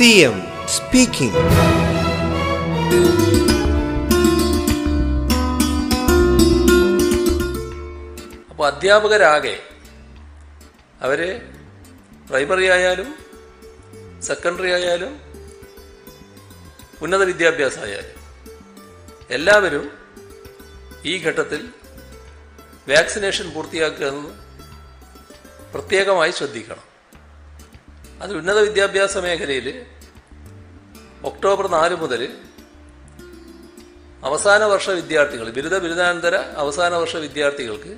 CM speaking അപ്പോൾ അധ്യാപകരാകെ അവർ primary ആയാലും secondary ആയാലും ഉന്നത വിദ്യാഭ്യാസമായാലും എല്ലാവരും ഈ ഘട്ടത്തിൽ വാക്സിനേഷൻ പൂർത്തിയാക്കുക എന്ന് പ്രത്യേകമായി ശ്രദ്ധിക്കണം. അത് ഉന്നത വിദ്യാഭ്യാസ മേഖലയിൽ ഒക്ടോബർ നാല് മുതൽ അവസാന വർഷ വിദ്യാർത്ഥികൾ ബിരുദ ബിരുദാനന്തര അവസാന വർഷ വിദ്യാർത്ഥികൾക്ക്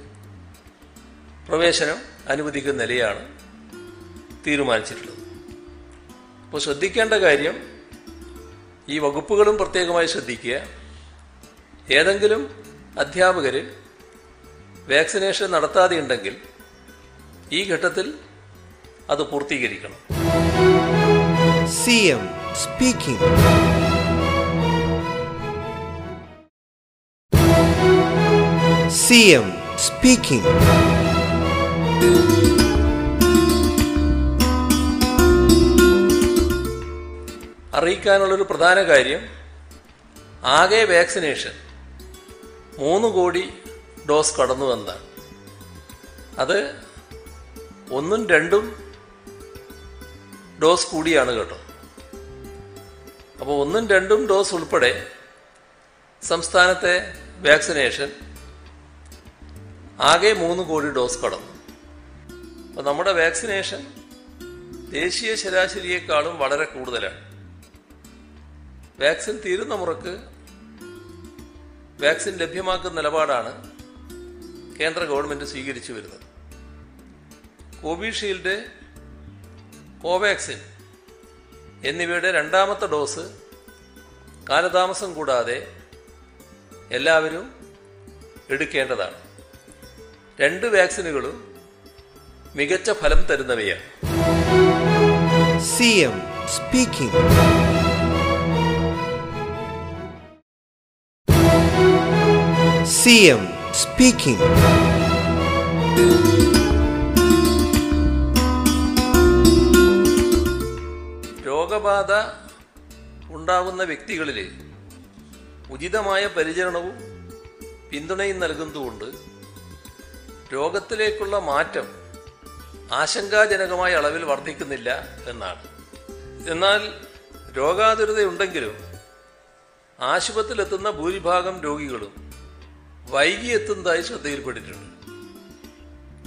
പ്രവേശനം അനുവദിക്കുന്ന നിലയാണ് തീരുമാനിച്ചിട്ടുള്ളത്. അപ്പോൾ ശ്രദ്ധിക്കേണ്ട കാര്യം ഈ വകുപ്പുകളും പ്രത്യേകമായി ശ്രദ്ധിക്കുക. ഏതെങ്കിലും അധ്യാപകർ വാക്സിനേഷൻ നടത്താതെയുണ്ടെങ്കിൽ ഈ ഘട്ടത്തിൽ അത് പൂർത്തീകരിക്കണം. സ്പീക്കിംഗ്. CM speaking. ഹരിക്കാനുള്ള അറിയിക്കാനുള്ളൊരു പ്രധാന കാര്യം ആകെ വാക്സിനേഷൻ മൂന്ന് കോടി ഡോസ് കടന്നു എന്നതാണ് അത് ഒന്നും രണ്ടും ഡോസ് കൂടിയാണ് കേട്ടോ. അപ്പോൾ ഒന്നും രണ്ടും ഡോസ് ഉൾപ്പെടെ സംസ്ഥാനത്തെ വാക്സിനേഷൻ ആകെ മൂന്ന് കോടി ഡോസ് കടന്നു. അപ്പോൾ നമ്മുടെ വാക്സിനേഷൻ ദേശീയ ശരാശരിയേക്കാളും വളരെ കൂടുതലാണ്. വാക്സിൻ തീരുന്ന മുറക്ക് വാക്സിൻ ലഭ്യമാക്കുന്ന നിലപാടാണ് കേന്ദ്ര ഗവൺമെന്റ് സ്വീകരിച്ചു വരുന്നത്. കോവിഷീൽഡ് കോവാക്സിൻ എന്നിവയുടെ രണ്ടാമത്തെ ഡോസ് കാലതാമസം കൂടാതെ എല്ലാവരും എടുക്കേണ്ടതാണ്. രണ്ട് വാക്സിനുകളും മികച്ച ഫലം തരുന്നവയാണ്. CM speaking CM speaking. രോഗബാധ ഉണ്ടാകുന്ന വ്യക്തികളിൽ ഉചിതമായ പരിചരണവും പിന്തുണയും നൽകുന്നതുകൊണ്ട് രോഗത്തിലേക്കുള്ള മാറ്റം ആശങ്കാജനകമായ അളവിൽ വർദ്ധിക്കുന്നില്ല എന്നാണ്. എന്നാൽ രോഗാതുരതയുണ്ടെങ്കിലും ആശുപത്രിയിലെത്തുന്ന ഭൂരിഭാഗം രോഗികളും വൈകി എത്തുന്നതായി ശ്രദ്ധയിൽപ്പെട്ടിട്ടുണ്ട്.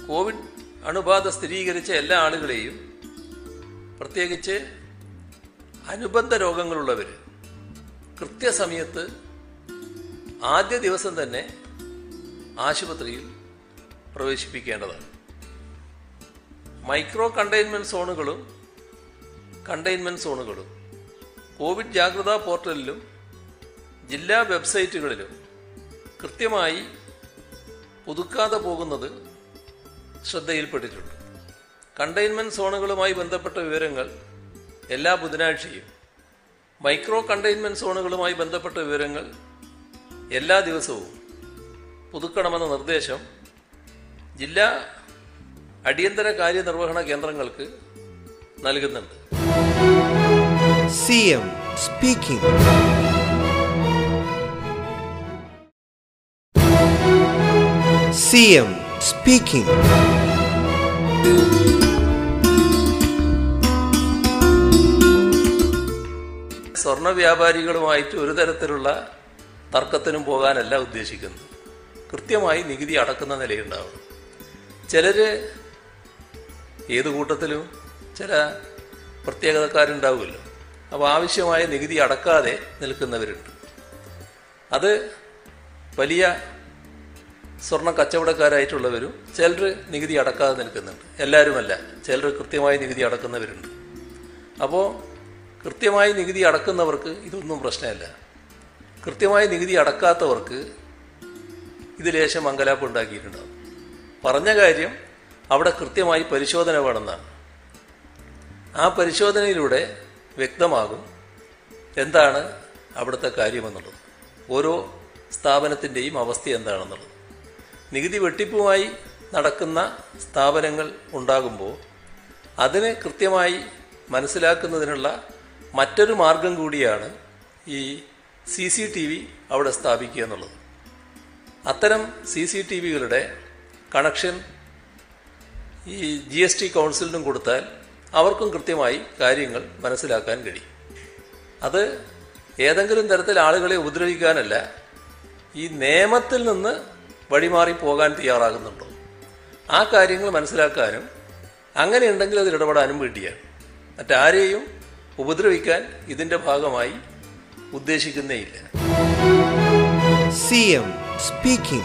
കോവിഡ് അണുബാധ സ്ഥിരീകരിച്ച എല്ലാ ആളുകളെയും പ്രത്യേകിച്ച് അനുബന്ധ രോഗങ്ങളുള്ളവർ കൃത്യസമയത്ത് ആദ്യ ദിവസം തന്നെ ആശുപത്രിയിൽ പ്രവേശിപ്പിക്കേണ്ടതാണ്. മൈക്രോ കണ്ടെയ്ൻമെന്റ് സോണുകളും കണ്ടെയ്ൻമെന്റ് സോണുകളും കോവിഡ് ജാഗ്രതാ പോർട്ടലിലും ജില്ലാ വെബ്സൈറ്റുകളിലും കൃത്യമായി പുതുക്കാതെ പോകുന്നത് ശ്രദ്ധയിൽപ്പെട്ടിട്ടുണ്ട്. കണ്ടെയ്ൻമെന്റ് സോണുകളുമായി ബന്ധപ്പെട്ട വിവരങ്ങൾ എല്ലാ ബുധനാഴ്ചയും മൈക്രോ കണ്ടെയ്ൻമെന്റ് സോണുകളുമായി ബന്ധപ്പെട്ട വിവരങ്ങൾ എല്ലാ ദിവസവും പുതുക്കണമെന്ന നിർദ്ദേശം ജില്ലാ അടിയന്തര കാര്യനിർവഹണ കേന്ദ്രങ്ങൾക്ക് നൽകുന്നുണ്ട് CM speaking. CM speaking. സ്വർണ വ്യാപാരികളുമായിട്ട് ഒരു തരത്തിലുള്ള തർക്കത്തിനും പോകാനല്ല ഉദ്ദേശിക്കുന്നത്. കൃത്യമായി നികുതി അടക്കുന്ന നിലയുണ്ടാവണം ചിലര് ഏത് കൂട്ടത്തിലും ചില പ്രത്യേകതക്കാരുണ്ടാവുമല്ലോ. അപ്പോൾ ആവശ്യമായ നികുതി അടക്കാതെ നിൽക്കുന്നവരുണ്ട്. അത് വലിയ സ്വർണ കച്ചവടക്കാരായിട്ടുള്ളവരും ചിലർ നികുതി അടക്കാതെ നിൽക്കുന്നുണ്ട്. എല്ലാവരുമല്ല ചിലർ കൃത്യമായി നികുതി അടക്കുന്നവരുണ്ട്. അപ്പോൾ കൃത്യമായി നികുതി അടക്കുന്നവർക്ക് ഇതൊന്നും പ്രശ്നമല്ല. കൃത്യമായി നികുതി അടക്കാത്തവർക്ക് ഇത് ലേശം മംഗലാപ്പ് ഉണ്ടാക്കിയിട്ടുണ്ടാവും. പറഞ്ഞ കാര്യം അവിടെ കൃത്യമായി പരിശോധന വേണമെന്നാണ്. ആ പരിശോധനയിലൂടെ വ്യക്തമാകും എന്താണ് അവിടുത്തെ കാര്യമെന്നുള്ളത്. ഓരോ സ്ഥാപനത്തിന്റെയും അവസ്ഥ എന്താണെന്നുള്ളത്. നികുതി വെട്ടിപ്പുമായി നടക്കുന്ന സ്ഥാപനങ്ങൾ ഉണ്ടാകുമ്പോൾ അതിനെ കൃത്യമായി മനസ്സിലാക്കുന്നതിനുള്ള മറ്റൊരു മാർഗം കൂടിയാണ് ഈ സി സി ടി വി അവിടെ സ്ഥാപിക്കുക എന്നുള്ളത്. അത്തരം സി സി ടി വികളുടെ കണക്ഷൻ ഈ ജി എസ് ടി കൗൺസിലിനും കൊടുത്താൽ അവർക്കും കൃത്യമായി കാര്യങ്ങൾ മനസ്സിലാക്കാൻ കഴിയും. അത് ഏതെങ്കിലും തരത്തിൽ ആളുകളെ ഉപദ്രവിക്കാനല്ല ഈ നിയമത്തിൽ നിന്ന് വഴിമാറി പോകാൻ തയ്യാറാകുന്നുണ്ടോ? ആ കാര്യങ്ങൾ മനസ്സിലാക്കാനും അങ്ങനെയുണ്ടെങ്കിൽ അതിൽ ഇടപെടാനും വേണ്ടിയാണ്. മറ്റാരെയും ഉപദ്രവിക്കാൻ ഇതിന്റെ ഭാഗമായി ഉദ്ദേശിക്കുന്നേയില്ല എം speaking.